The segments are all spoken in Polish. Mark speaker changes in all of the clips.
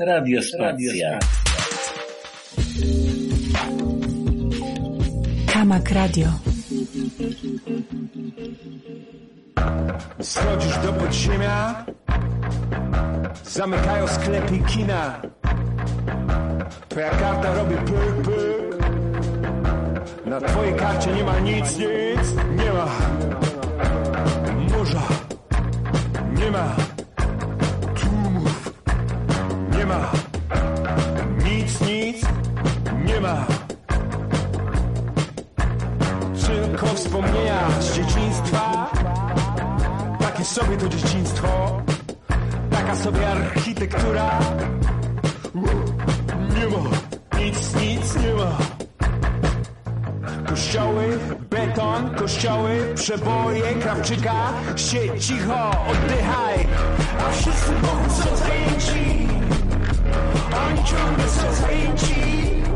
Speaker 1: Radio Spacja.
Speaker 2: Kamak Radio.
Speaker 3: Schodzisz do podziemia Zamykają sklepy i kina Twoja karta robi pyk, pyk Na twojej karcie nie ma nic, nic Nie ma Morza Nie ma ma. Nic, nic Nie ma. Tylko wspomnienia z dzieciństwa. Takie sobie to dzieciństwo, taka sobie architektura. Nie ma, nic, nic nie ma. Kościoły, beton, kościoły, przeboje, krawczyka, siedź cicho, oddychaj, a wszyscy wokół są zajęci. Oni ciągle są zajęci,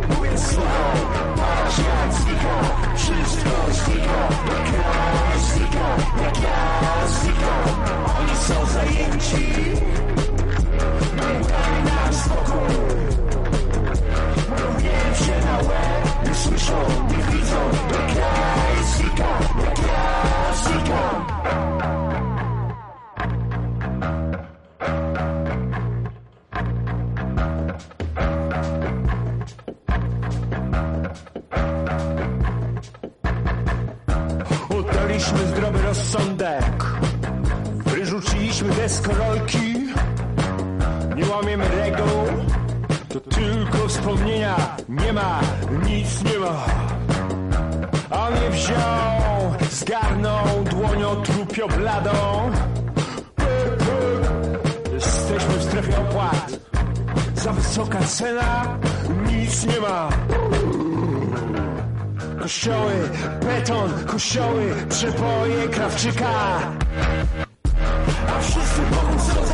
Speaker 3: mówię słuchaj, patrz jak znika, wszystko znika, jak ja znika, jak ja znikam. Oni są zajęci, daj nam spokój. Się na łeb, nie słyszą, nie widzą, jak ja jak ja znikam. Reguł To tylko wspomnienia Nie ma, nic nie ma A on je wziął Zgarnął dłonią trupio bladą. Jesteśmy w strefie opłat Za wysoka cena Nic nie ma Kościoły, beton, kościoły, przeboje, krawczyka. A wszyscy wokół są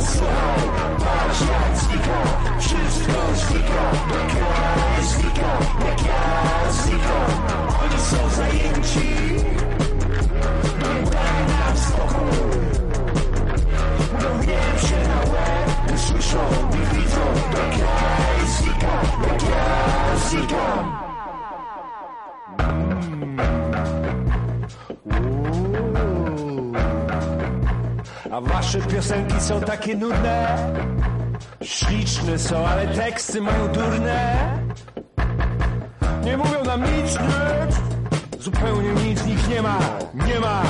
Speaker 3: słuchaj, patrz jak ja znika, A wasze piosenki są takie nudne? Śliczne są, ale teksty mają durne. Nie mówią nam nic, nic. Zupełnie nic nich nie ma, nie ma.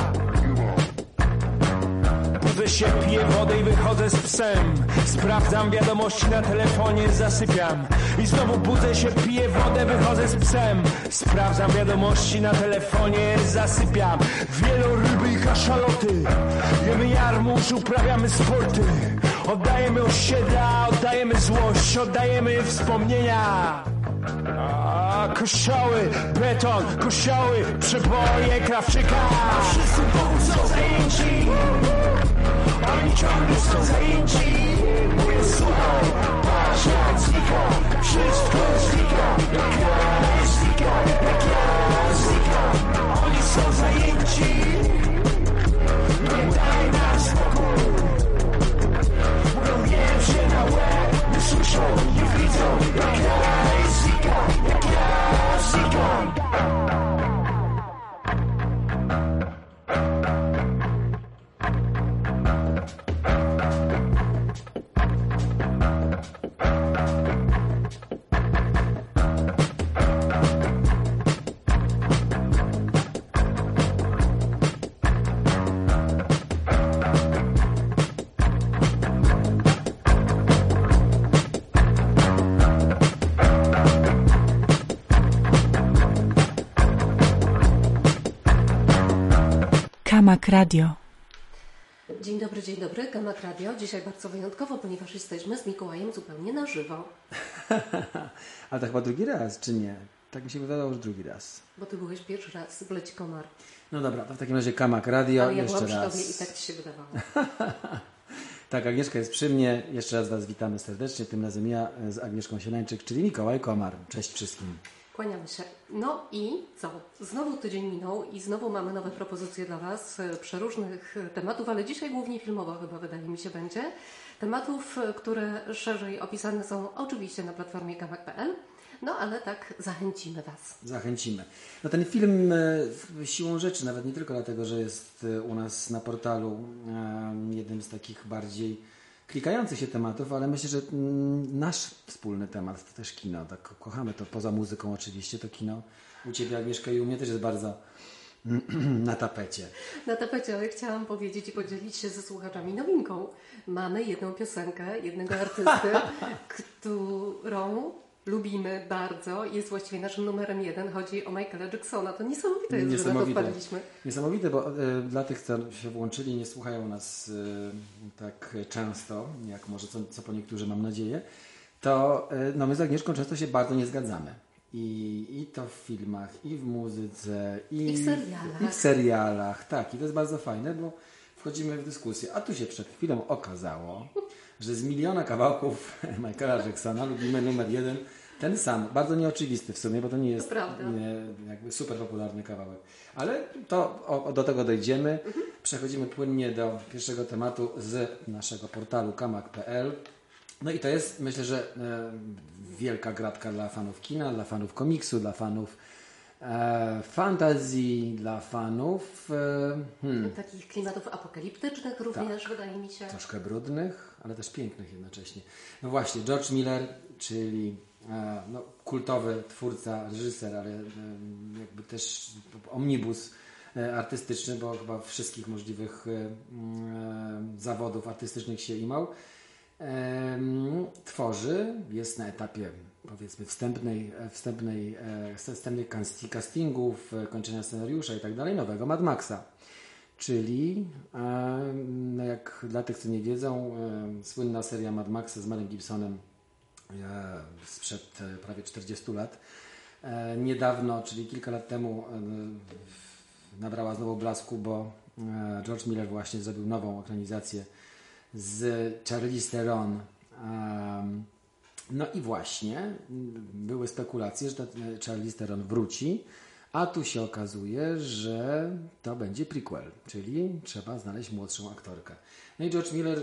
Speaker 3: Budzę się, piję wodę i wychodzę z psem. Sprawdzam wiadomości na telefonie, zasypiam. I znowu budzę się, piję wodę, wychodzę z psem. Sprawdzam wiadomości na telefonie, zasypiam. Wieloryby i kaszaloty. Jemy jarmuż, uprawiamy sporty. Oddajemy osiedla, oddajemy złość, oddajemy wspomnienia. A, kościoły, beton, kościoły, przeboje, krawczyka. Wszyscy wokół są zajęci. Oni ciągle są zajęci.
Speaker 2: Kamak Radio.
Speaker 4: Dzień dobry, dzień dobry, Gamak Radio. Dzisiaj bardzo wyjątkowo, ponieważ jesteśmy z Mikołajem zupełnie na żywo.
Speaker 5: Ale to chyba drugi raz, czy nie? Tak mi się wydawało, że drugi raz.
Speaker 4: Bo ty byłeś pierwszy raz, wleci komar.
Speaker 5: No dobra, to w takim razie Kamak Radio
Speaker 4: Ale ja
Speaker 5: jeszcze
Speaker 4: byłam przy
Speaker 5: raz.
Speaker 4: tobie i tak ci się wydawało.
Speaker 5: Tak, Agnieszka jest przy mnie. Jeszcze raz Was witamy serdecznie. Tym razem ja z Agnieszką Sielańczyk, czyli Mikołaj Komar. Cześć wszystkim.
Speaker 4: Kłaniamy się. No i co? Znowu tydzień minął i znowu mamy nowe propozycje dla Was, e, przeróżnych e, tematów, ale dzisiaj głównie filmowo chyba wydaje mi się będzie. Tematów, e, które szerzej opisane są oczywiście na platformie kamak.pl. No ale tak zachęcimy Was.
Speaker 5: Zachęcimy. No ten film siłą rzeczy, nawet nie tylko dlatego, że jest u nas na portalu jednym z takich bardziej klikających się tematów, ale myślę, że mm, nasz wspólny temat to też kino. Tak kochamy to poza muzyką oczywiście, to kino u Ciebie Agnieszka i u mnie też jest bardzo na tapecie.
Speaker 4: Na tapecie, ale chciałam powiedzieć i podzielić się ze słuchaczami nowinką. Mamy jedną piosenkę, jednego artysty, którą lubimy bardzo. Jest właściwie naszym numerem jeden. Chodzi o Michaela Jacksona. To niesamowite jest, że na to
Speaker 5: Niesamowite.
Speaker 4: wpadliśmy.
Speaker 5: Niesamowite, bo e, dla tych, co się włączyli, nie słuchają nas e, tak często, jak może co, co po niektórzy mam nadzieję, to e, no my z Agnieszką często się bardzo nie zgadzamy. I, I to w filmach, i w muzyce, i,
Speaker 4: I w serialach.
Speaker 5: I w serialach, tak. I to jest bardzo fajne, bo wchodzimy w dyskusję. A tu się przed chwilą okazało, że z miliona kawałków Michaela Jacksona lubimy numer jeden ten sam. Bardzo nieoczywisty w sumie, bo to nie jest
Speaker 4: To
Speaker 5: nie, jakby super popularny kawałek. Ale to o, do tego dojdziemy. Przechodzimy płynnie do pierwszego tematu z naszego portalu kamak.pl. No i to jest, myślę, że e, wielka gratka dla fanów kina, dla fanów komiksu, dla fanów e, fantazji, dla fanów e, hmm,
Speaker 4: Takich klimatów apokaliptycznych również, wydaje mi się.
Speaker 5: troszkę brudnych, ale też pięknych jednocześnie. No właśnie, George Miller, czyli e, no, kultowy twórca, reżyser, ale jakby też omnibus artystyczny, bo chyba wszystkich możliwych zawodów artystycznych się imał. Tworzy, jest na etapie powiedzmy wstępnej, e, wstępnej, e, wstępnych casti- castingów, e, kończenia scenariusza i tak dalej, nowego Mad Maxa. Czyli, no jak dla tych, co nie wiedzą, słynna seria Mad Maxa z Marem Gibsonem sprzed prawie 40 lat. Niedawno, czyli kilka lat temu, nabrała znowu blasku, bo George Miller właśnie zrobił nową ekranizację z Charlize Theron. No i właśnie m, były spekulacje, że e, Charlize Theron wróci, a tu się okazuje, że to będzie prequel, czyli trzeba znaleźć młodszą aktorkę. No i George Miller, e,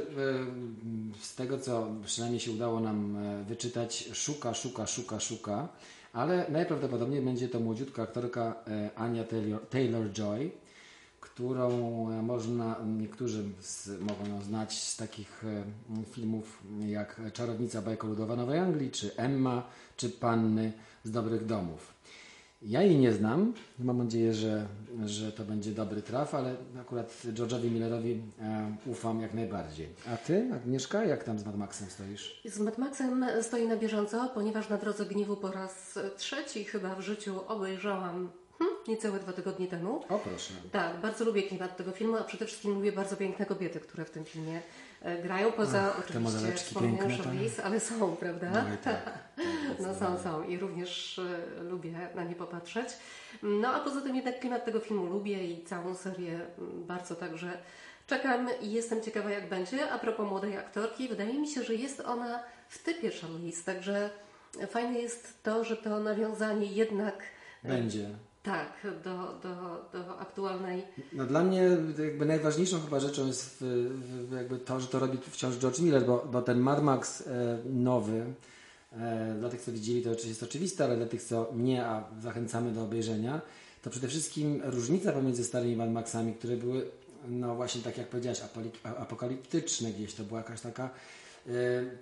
Speaker 5: z tego co przynajmniej się udało nam e, wyczytać, szuka, szuka, szuka, szuka, ale najprawdopodobniej będzie to młodziutka aktorka Ania Taylor- Taylor-Joy, którą e, można, niektórzy z, mogą ją znać z takich e, filmów jak Czarownica Bajka Ludowa Nowej Anglii, czy Emma, czy Panny z Dobrych Domów. Ja jej nie znam, mam nadzieję, że, że to będzie dobry traf, ale akurat George'owi Millerowi e, ufam jak najbardziej. A ty, Agnieszka, jak tam z Mad Maxem stoisz?
Speaker 4: Z Mad Maxem stoi na bieżąco, ponieważ na Drodze Gniewu po raz trzeci chyba w życiu obejrzałam niecałe dwa tygodnie temu.
Speaker 5: O proszę.
Speaker 4: Tak, bardzo lubię klimat tego filmu, a przede wszystkim lubię bardzo piękne kobiety, które w tym filmie e, grają, poza
Speaker 5: Ach,
Speaker 4: oczywiście wspomnianą
Speaker 5: piękne, tak.
Speaker 4: Charlize, ale są, prawda?
Speaker 5: No tak.
Speaker 4: No są, są i również e, lubię na nie popatrzeć. No a poza tym jednak klimat tego filmu lubię i całą serię mm, bardzo także czekam i jestem ciekawa jak będzie. A propos młodej aktorki, wydaje mi się, że jest ona w typie Charlize, także fajne jest to, że to nawiązanie jednak
Speaker 5: Będzie.
Speaker 4: Tak do, do, do aktualnej
Speaker 5: No dla mnie jakby najważniejszą chyba rzeczą jest w, w, jakby to, że to robi wciąż George Miller, bo, bo ten Mad Max e, nowy, e, dla tych co widzieli to oczywiście jest oczywiste, ale dla tych co nie, a zachęcamy do obejrzenia, to przede wszystkim różnica pomiędzy starymi Mad Maxami, które były no właśnie tak jak powiedziałaś, apokaliptyczne gdzieś, to była jakaś taka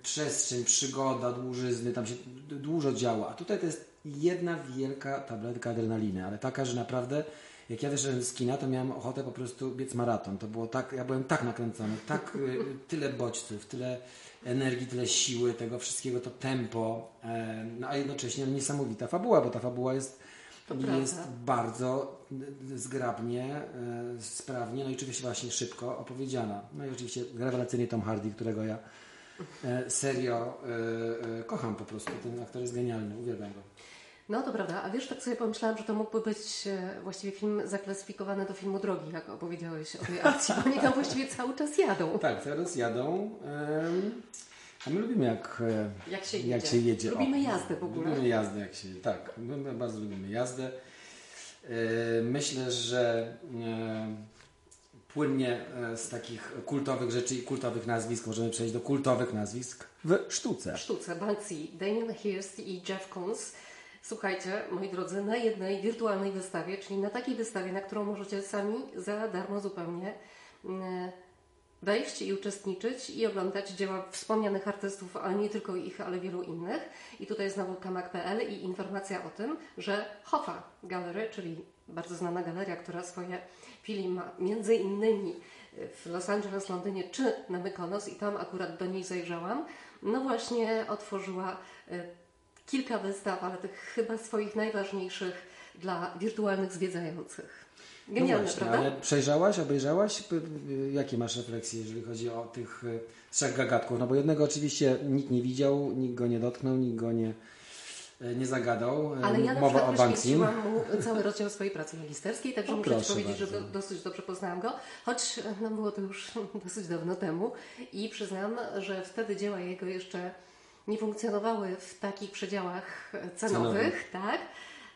Speaker 5: przestrzeń, przygoda, dłużyzny, tam się dużo działo, a tutaj to jest jedna wielka tabletka adrenaliny, ale taka, że naprawdę jak ja wyszedłem z kina, to miałem ochotę po prostu biec maraton. To było tak, ja byłem tak nakręcony, tak y, tyle bodźców, tyle energii, tyle siły, tego wszystkiego, to tempo, e, no a jednocześnie niesamowita fabuła, bo ta fabuła jest, jest bardzo y, zgrabnie, e, sprawnie, no i oczywiście właśnie szybko opowiedziana. No i oczywiście rewelacyjnie Tom Hardy, którego ja serio e, e, kocham po prostu. Ten aktor jest genialny, uwielbiam go.
Speaker 4: No to prawda, a wiesz, tak sobie pomyślałam, że to mógłby być e, właściwie film zaklasyfikowany do filmu drogi, jak opowiedziałeś o tej akcji, bo oni tam właściwie cały czas jadą.
Speaker 5: Tak, teraz jadą. A my lubimy jak, e,
Speaker 4: Jak się
Speaker 5: jak
Speaker 4: jedzie.
Speaker 5: się jedzie.
Speaker 4: Lubimy jazdę w ogóle.
Speaker 5: Lubimy jazdę, jak się Tak, my bardzo lubimy jazdę. E, Myślę, że e, płynnie e, z takich kultowych rzeczy i kultowych nazwisk możemy przejść do kultowych nazwisk w sztuce.
Speaker 4: W sztuce Banksy, Damien Hirst i Jeff Koons. Słuchajcie, moi drodzy, na jednej wirtualnej wystawie, czyli na takiej wystawie, na którą możecie sami za darmo zupełnie mm, wejść i uczestniczyć i oglądać dzieła wspomnianych artystów, ale nie tylko ich, ale wielu innych. I tutaj znowu kamak.pl i informacja o tym, że Hoffa Gallery, czyli bardzo znana galeria, która swoje filmy ma między innymi w Los Angeles, Londynie czy na Mykonos i tam akurat do niej zajrzałam, no właśnie otworzyła y, kilka wystaw, ale tych chyba swoich najważniejszych dla wirtualnych zwiedzających. Genialne,
Speaker 5: no właśnie,
Speaker 4: prawda?
Speaker 5: ale przejrzałaś, obejrzałaś? Jakie masz refleksje, jeżeli chodzi o tych e, trzech gagatków? No bo jednego oczywiście nikt nie widział, nikt go nie dotknął, nikt go nie, e, nie zagadał. E,
Speaker 4: Ale ja na
Speaker 5: Mowa o
Speaker 4: przykład poświęciłam mu cały rozdział swojej pracy magisterskiej, także
Speaker 5: O,
Speaker 4: muszę Ci powiedzieć, że
Speaker 5: bardzo.
Speaker 4: do, dosyć dobrze poznałam go, choć no, było to już dosyć dawno temu i przyznam, że wtedy dzieła jego jeszcze nie funkcjonowały w takich przedziałach cenowych,
Speaker 5: Cenowych.
Speaker 4: tak?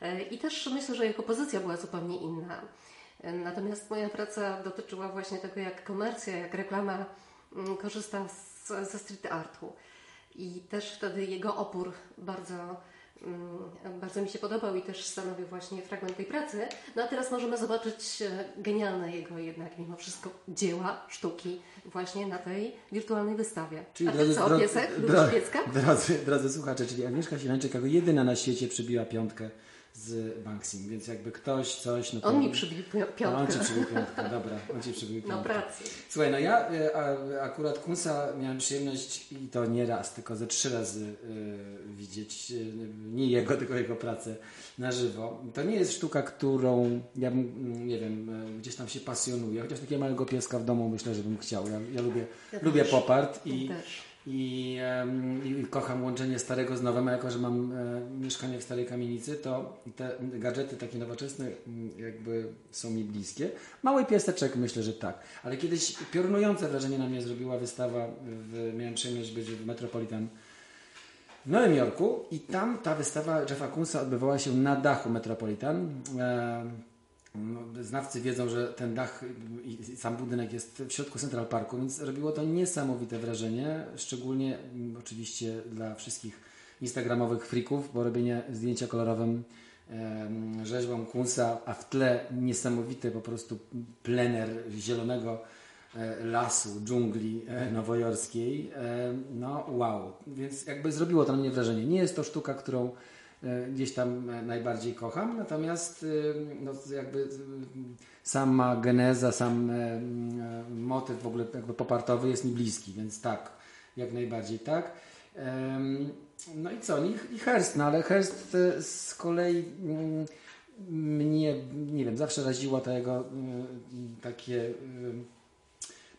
Speaker 4: E, I też myślę, że jego pozycja była zupełnie inna. E, Natomiast moja praca dotyczyła właśnie tego, jak komercja, jak reklama mm, korzysta z, ze street artu. I też wtedy jego opór bardzo, bardzo mi się podobał i też stanowił właśnie fragment tej pracy. No a teraz możemy zobaczyć e, genialne jego jednak mimo wszystko dzieła, sztuki właśnie na tej wirtualnej wystawie. a ty co, piesek?
Speaker 5: dro-
Speaker 4: Lubisz pieska?
Speaker 5: Drodzy, drodzy słuchacze, czyli Agnieszka Silańczyk jako jedyna na świecie przybiła piątkę z Banksim, więc jakby ktoś coś... No
Speaker 4: On mi przybił pi-
Speaker 5: A, On
Speaker 4: piątkę.
Speaker 5: ci przybił piątkę, dobra, on ci przybił piątkę.
Speaker 4: No pracy.
Speaker 5: Słuchaj, no ja y, akurat Kunsa miałem przyjemność i to nie raz, tylko ze trzy razy y, widzieć y, nie jego, tylko jego pracę na żywo. To nie jest sztuka, którą ja bym, mm, nie wiem, y, gdzieś tam się pasjonuję, chociaż takiego małego pieska w domu myślę, że bym chciał. Ja, ja lubię,
Speaker 4: Ja
Speaker 5: lubię
Speaker 4: też.
Speaker 5: pop art i,
Speaker 4: też.
Speaker 5: I, i kocham łączenie starego z nowym, a jako, że mam e, mieszkanie w starej kamienicy, to te gadżety takie nowoczesne mm, jakby są mi bliskie. Mały pieseczek myślę, że tak. Ale kiedyś piorunujące wrażenie na mnie zrobiła wystawa, w, miałem przyjemność być w Metropolitan w Nowym Jorku i tam ta wystawa Jeffa Kunsa odbywała się na dachu Metropolitan. E, no, znawcy wiedzą, że ten dach i sam budynek jest w środku Central Parku, więc robiło to niesamowite wrażenie, szczególnie mm, oczywiście dla wszystkich instagramowych freaków, bo robienie zdjęcia kolorowym rzeźbą Kunsa, a w tle niesamowity po prostu plener zielonego e, lasu, dżungli e, nowojorskiej. E, No wow, więc jakby zrobiło to na mnie wrażenie. Nie jest to sztuka, którą gdzieś tam e, najbardziej kocham, natomiast e, no, jakby e, sama geneza, sam e, e, motyw w ogóle jakby popartowy jest mi bliski, więc tak, jak najbardziej tak. No i co, i, i Hearst, no ale Hearst e, z kolei mm, mnie, nie wiem, zawsze raziło to jego e, takie e,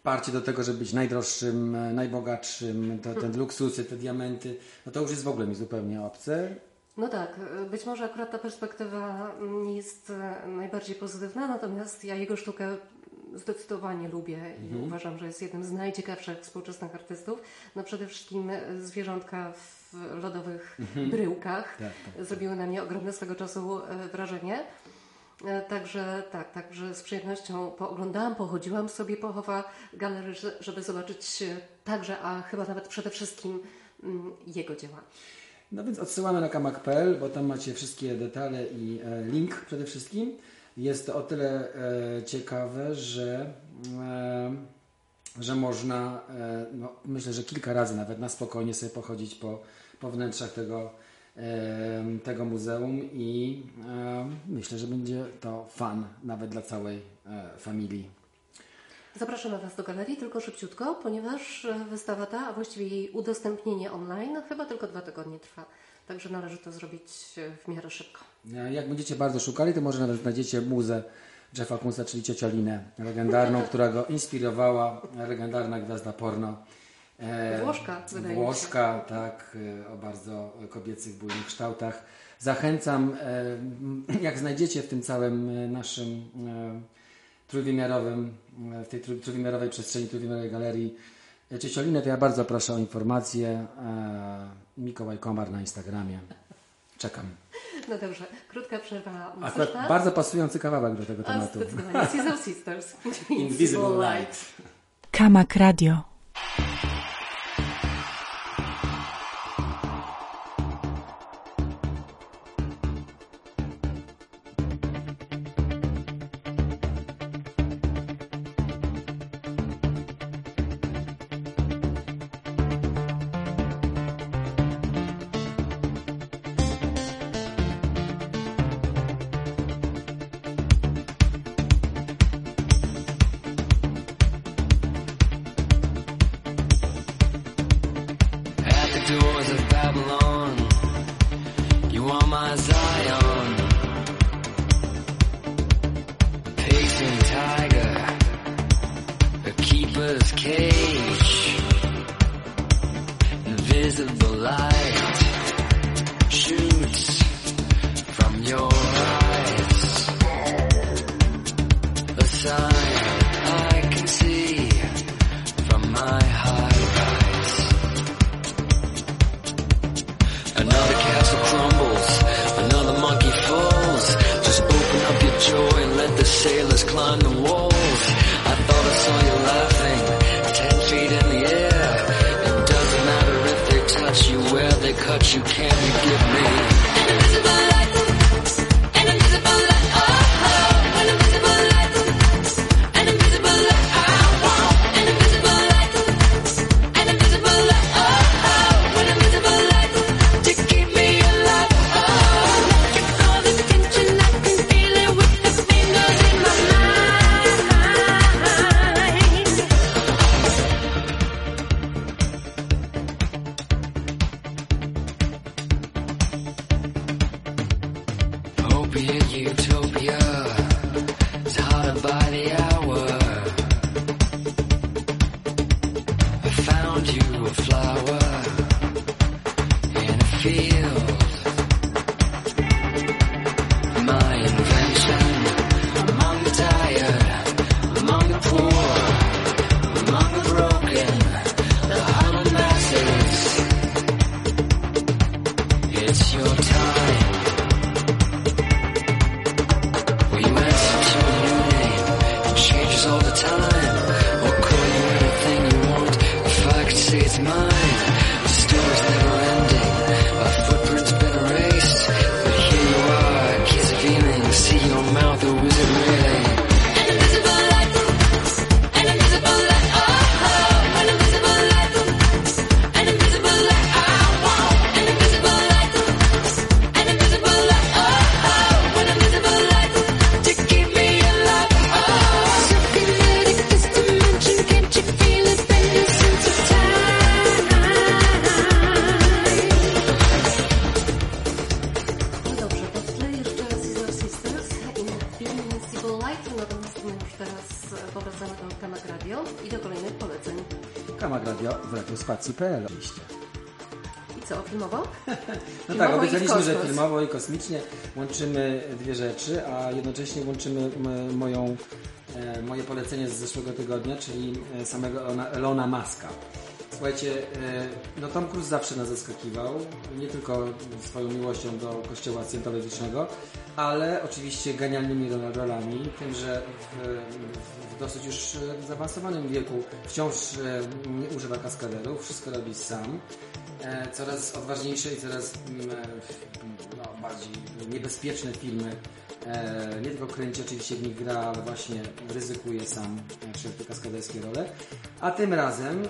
Speaker 5: parcie do tego, żeby być najdroższym, e, najbogatszym, te, te luksusy, te diamenty, no to już jest w ogóle mi zupełnie obce.
Speaker 4: No tak, y, być może akurat ta perspektywa nie jest e, najbardziej pozytywna, natomiast ja jego sztukę zdecydowanie lubię i
Speaker 5: Mhm.
Speaker 4: uważam, że jest jednym z najciekawszych współczesnych artystów. No przede wszystkim e, zwierzątka w lodowych bryłkach
Speaker 5: Tak, tak.
Speaker 4: zrobiły na mnie ogromne swego czasu e, wrażenie. E, Także tak, także z przyjemnością pooglądałam, pochodziłam sobie po Chowa Galerii, że- żeby zobaczyć e, także, a chyba nawet przede wszystkim mm, jego dzieła.
Speaker 5: No więc odsyłamy na kamak.pl, bo tam macie wszystkie detale i e, link przede wszystkim. Jest to o tyle e, ciekawe, że, e, że można, no, myślę, że kilka razy nawet na spokojnie sobie pochodzić po, po wnętrzach tego, tego muzeum i myślę, że będzie to fan nawet dla całej familii.
Speaker 4: Zapraszamy Was do galerii, tylko szybciutko, ponieważ e, wystawa ta, a właściwie jej udostępnienie online, chyba tylko dwa tygodnie trwa. Także należy to zrobić e, w miarę szybko.
Speaker 5: E, Jak będziecie bardzo szukali, to może nawet znajdziecie muzę Jeffa Kunsa, czyli ciocią Linę, legendarną, która go inspirowała, legendarna gwiazda porno.
Speaker 4: Włoszka, wydaje.
Speaker 5: Włoszka, tak, o bardzo kobiecych, bujnych kształtach. Zachęcam, jak znajdziecie w tym całym naszym trójwymiarowym, e, w tej trój- trójwymiarowej przestrzeni, trójwymiarowej galerii Cieciolinę, to ja bardzo proszę o informację. E, Mikołaj Komar na Instagramie. Czekam.
Speaker 4: No dobrze, krótka przerwa
Speaker 5: Akurat bardzo pasujący kawałek do tego
Speaker 4: A
Speaker 5: tematu.
Speaker 4: zdecydowanie Sisters.
Speaker 5: Invisible Light.
Speaker 6: Kamak Radio.
Speaker 4: Do Kamak Radio i do kolejnych poleceń.
Speaker 5: Kamak Radio w radiospacji.pl oczywiście.
Speaker 4: I co, filmowo?
Speaker 5: No
Speaker 4: Filmowo
Speaker 5: tak, obiecaliśmy, że filmowo i kosmicznie łączymy dwie rzeczy, a jednocześnie łączymy moją, e, moje polecenie z zeszłego tygodnia, czyli e, samego Elona, Muska. Słuchajcie, e, no Tom Cruise zawsze nas zaskakiwał, nie tylko swoją miłością do kościoła scientologycznego, ale oczywiście genialnymi rolami, tym, że w, w dosyć już zaawansowanym wieku wciąż e, nie używa kaskaderów, wszystko robi sam e, coraz odważniejsze i coraz mm, e, no, bardziej niebezpieczne filmy. Nie tylko kręci, oczywiście w nich gra, ale właśnie ryzykuje sam wszelkie kaskaderskie role. A tym razem,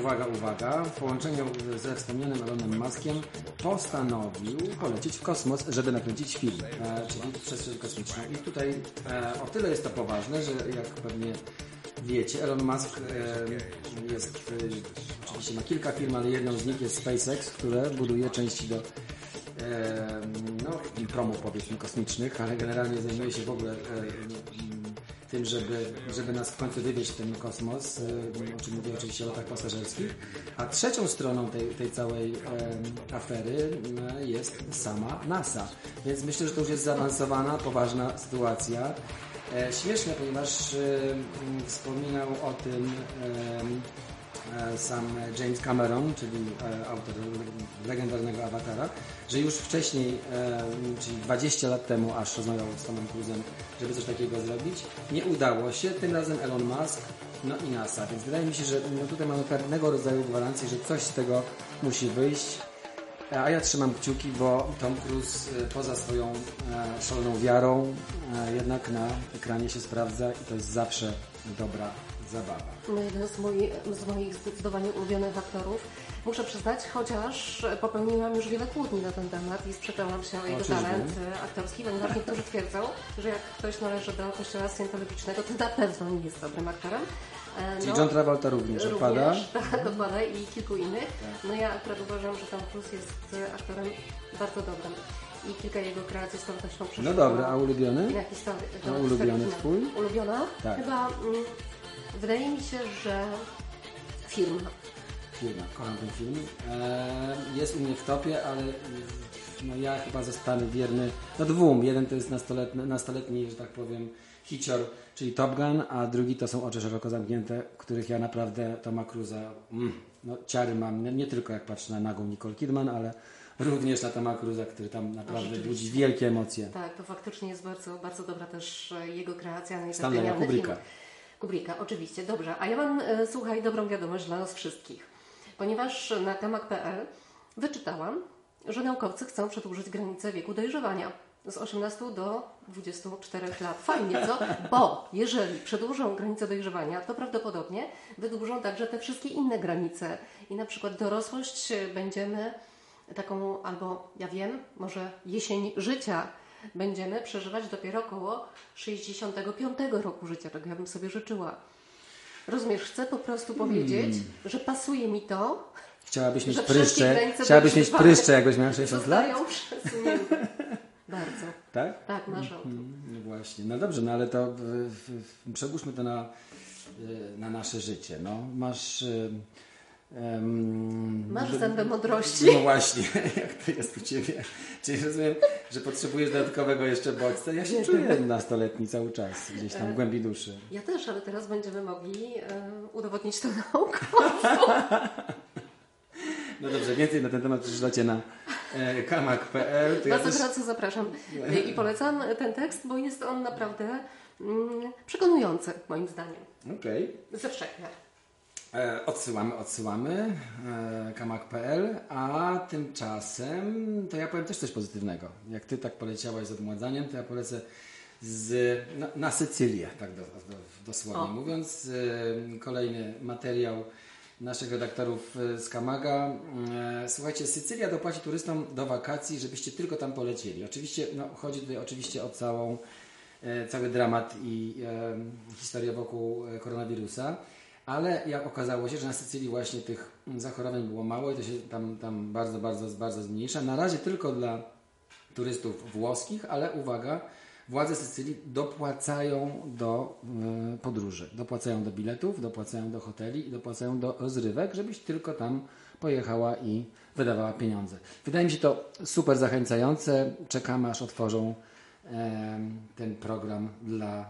Speaker 5: uwaga, uwaga, w połączeniu ze wspomnianym Elonem Muskiem postanowił polecieć w kosmos, żeby nakręcić film, czyli przestrzeń kosmiczną. I tutaj e, o tyle jest to poważne, że jak pewnie wiecie, Elon Musk e, jest, e, oczywiście ma kilka firm, ale jedną z nich jest SpaceX, które buduje części do e, no, promów powiedzmy kosmicznych, ale generalnie zajmuje się w ogóle e, tym, żeby, żeby nas w końcu wywieźć w ten kosmos, e, o czym mówię oczywiście o lotach pasażerskich. A trzecią stroną tej, tej całej afery e, jest sama NASA. Więc myślę, że to już jest zaawansowana, poważna sytuacja. E, śmieszne, ponieważ wspominał o tym sam James Cameron, czyli e, autor legendarnego Awatara, że już wcześniej, e, czyli 20 lat temu aż rozmawiał z Tomem Cruise'em, żeby coś takiego zrobić. Nie udało się, tym razem Elon Musk, no i NASA, więc wydaje mi się, że no tutaj mamy pewnego rodzaju gwarancję, że coś z tego musi wyjść. A ja trzymam kciuki, bo Tom Cruise e, poza swoją e, szaloną wiarą e, jednak na ekranie się sprawdza i to jest zawsze dobra zabawa.
Speaker 4: No jeden z, moi, z moich zdecydowanie ulubionych aktorów. Muszę przyznać, chociaż popełniłam już wiele kłótni na ten temat i sprzeczałam się o jego talent e, aktorski, ponieważ niektórzy twierdzą, że jak ktoś należy do kościoła scientologicznego, to na pewno nie jest dobrym aktorem. E,
Speaker 5: Czyli John Travolta również odpada.
Speaker 4: Również, tak, odpada i kilku innych. No ja akurat uważam, że Tom Cruise jest e, aktorem bardzo dobrym. I kilka jego kreacji z pewnością przeszło.
Speaker 5: No dobra, a ulubiony?
Speaker 4: Historię.
Speaker 5: A ulubiony twój?
Speaker 4: Ulubiona?
Speaker 5: Tak.
Speaker 4: Chyba mm, wydaje mi się, że film.
Speaker 5: Firma, kocham ten film. E, jest u mnie w topie, ale mm, no ja chyba zostanę wierny no dwóm. Jeden to jest nastoletni, nastoletni że tak powiem, hicior, czyli Top Gun, a drugi to są Oczy szeroko zamknięte, których ja naprawdę Toma Cruza, mm, no ciary mam, nie, nie tylko jak patrzę na nagą Nicole Kidman, ale również na Toma Cruza, który tam naprawdę
Speaker 4: rzeczywiście.
Speaker 5: budzi wielkie emocje.
Speaker 4: Tak, to faktycznie jest bardzo, bardzo dobra też e, jego kreacja. No
Speaker 5: Stanleya Kubricka.
Speaker 4: film. Kubricka, oczywiście, dobrze. A ja mam, e, słuchaj, dobrą wiadomość dla nas wszystkich. Ponieważ na temat.pl wyczytałam, że naukowcy chcą przedłużyć granicę wieku dojrzewania z 18 do 24 lat. Fajnie, co? Bo jeżeli przedłużą granicę dojrzewania, to prawdopodobnie wydłużą także te wszystkie inne granice. I na przykład dorosłość e, będziemy taką, albo ja wiem, może jesień życia będziemy przeżywać dopiero około 65 roku życia, czego ja bym sobie życzyła. Rozumiesz, chcę po prostu powiedzieć, że pasuje mi to,
Speaker 5: Chciałabyś mieć pryszcze, chciałabyś mieć pryszcze, jakbyś miała 60 lat?
Speaker 4: Bardzo.
Speaker 5: Tak?
Speaker 4: Tak, masz rację.
Speaker 5: No właśnie, no dobrze, no ale to w, w, przełóżmy to na, y, na nasze życie. No, masz. Y, em,
Speaker 4: Masz
Speaker 5: no,
Speaker 4: zęby mądrości.
Speaker 5: No właśnie, jak to jest u Ciebie? Czyli rozumiem, że potrzebujesz dodatkowego jeszcze bodźca. Ja się czuję nastoletni cały czas, gdzieś tam w głębi duszy.
Speaker 4: Ja też, ale teraz będziemy mogli e, udowodnić to nauką.
Speaker 5: No dobrze, więcej na ten temat przeczytacie na e, kamak.pl. To ja
Speaker 4: Bardzo
Speaker 5: też,
Speaker 4: gorąco zapraszam i polecam ten tekst, bo jest on naprawdę mm, przekonujący, moim zdaniem.
Speaker 5: Okej.
Speaker 4: Ze wszech miar.
Speaker 5: E, Odsyłamy, odsyłamy e, kamak.pl, a tymczasem to ja powiem też coś pozytywnego. Jak ty tak poleciałaś z odmładzaniem, to ja polecę z, na, na Sycylię, tak do, do, dosłownie
Speaker 4: O.
Speaker 5: mówiąc. E, Kolejny materiał naszych redaktorów e, z Kamaga. Słuchajcie, Sycylia dopłaci turystom do wakacji, żebyście tylko tam polecieli. Oczywiście, no, chodzi tutaj oczywiście o całą, cały dramat i historię wokół koronawirusa. Ale jak okazało się, że na Sycylii właśnie tych zachorowań było mało i to się tam, tam bardzo, bardzo, bardzo zmniejsza. Na razie tylko dla turystów włoskich, ale uwaga, władze Sycylii dopłacają do y, podróży, dopłacają do biletów, dopłacają do hoteli i dopłacają do rozrywek, żebyś tylko tam pojechała i wydawała pieniądze. Wydaje mi się to super zachęcające. Czekamy aż otworzą em, ten program dla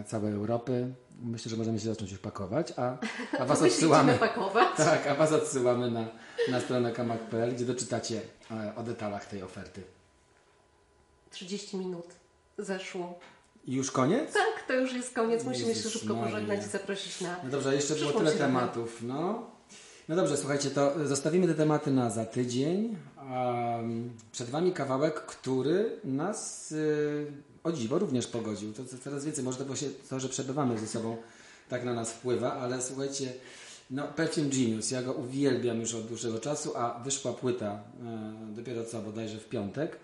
Speaker 5: e, całej Europy. Myślę, że możemy się zacząć już pakować, a, a Was odsyłamy. Tak, a Was odsyłamy na, na stronę kamak.pl, gdzie doczytacie e, o detalach tej oferty.
Speaker 4: 30 minut zeszło.
Speaker 5: I już koniec?
Speaker 4: Tak, to już jest koniec. Musimy się szybko
Speaker 5: Maria.
Speaker 4: pożegnać i zaprosić na.
Speaker 5: No dobrze, jeszcze było tyle tematów. No. no dobrze, słuchajcie, to zostawimy te tematy na za tydzień. Um, przed Wami kawałek, który nas y, o dziwo również pogodził. To, to coraz więcej, może to, się, to, że przebywamy ze sobą, tak na nas wpływa, ale słuchajcie, no Perfume Genius, ja go uwielbiam już od dłuższego czasu, a wyszła płyta y, dopiero co, bodajże w piątek.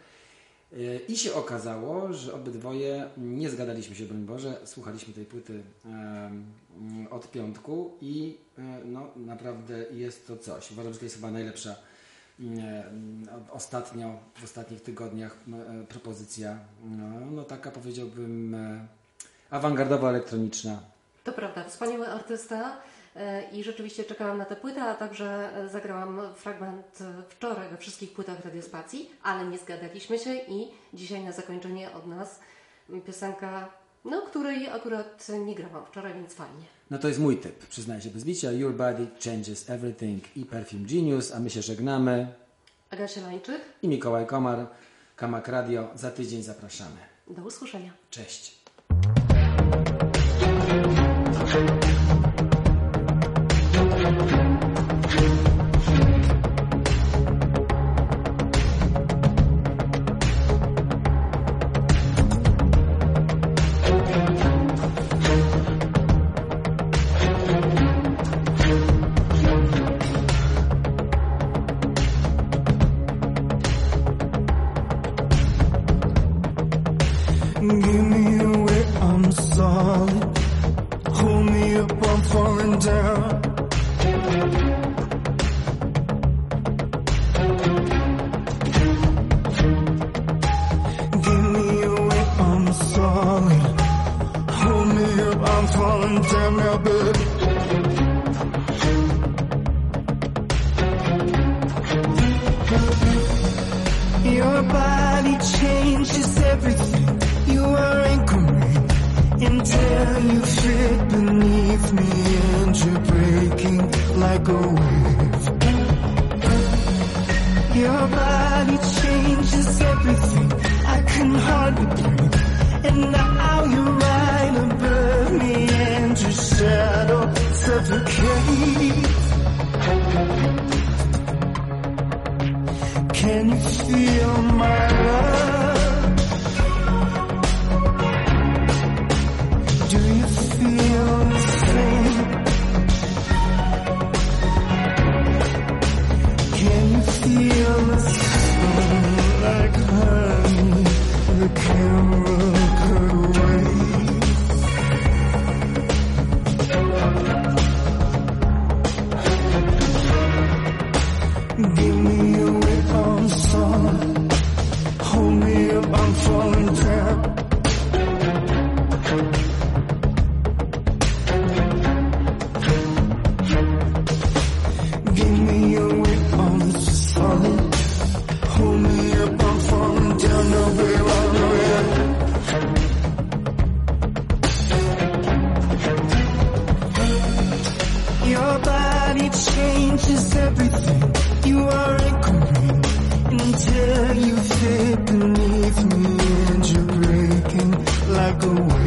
Speaker 5: Y, I się okazało, że obydwoje nie zgadaliśmy się, broń Boże. Słuchaliśmy tej płyty em, od piątku i e, no, naprawdę jest to coś. Uważam, że to jest chyba najlepsza ostatnio, w ostatnich tygodniach m, e, propozycja. No, no taka powiedziałbym e, awangardowa elektroniczna.
Speaker 4: To prawda, wspaniały artysta e, i rzeczywiście czekałam na tę płytę, a także zagrałam fragment wczoraj we wszystkich płytach Radiospacji, ale nie zgadaliśmy się i dzisiaj na zakończenie od nas piosenka no której akurat nie grałam wczoraj, więc fajnie.
Speaker 5: No to jest mój typ, przyznaję się bez bicia. Your Body Changes Everything i Perfume Genius, a my się żegnamy.
Speaker 4: Agasia Lańczyk,
Speaker 5: I Mikołaj Komar, Kamak Radio. Za tydzień zapraszamy.
Speaker 4: do usłyszenia.
Speaker 5: Cześć.
Speaker 1: Your body changes everything. You are anchoring until you fit beneath me and you're breaking like a wave. Your body changes everything. I can hardly breathe. And now shadow suffocates. Can you feel my like a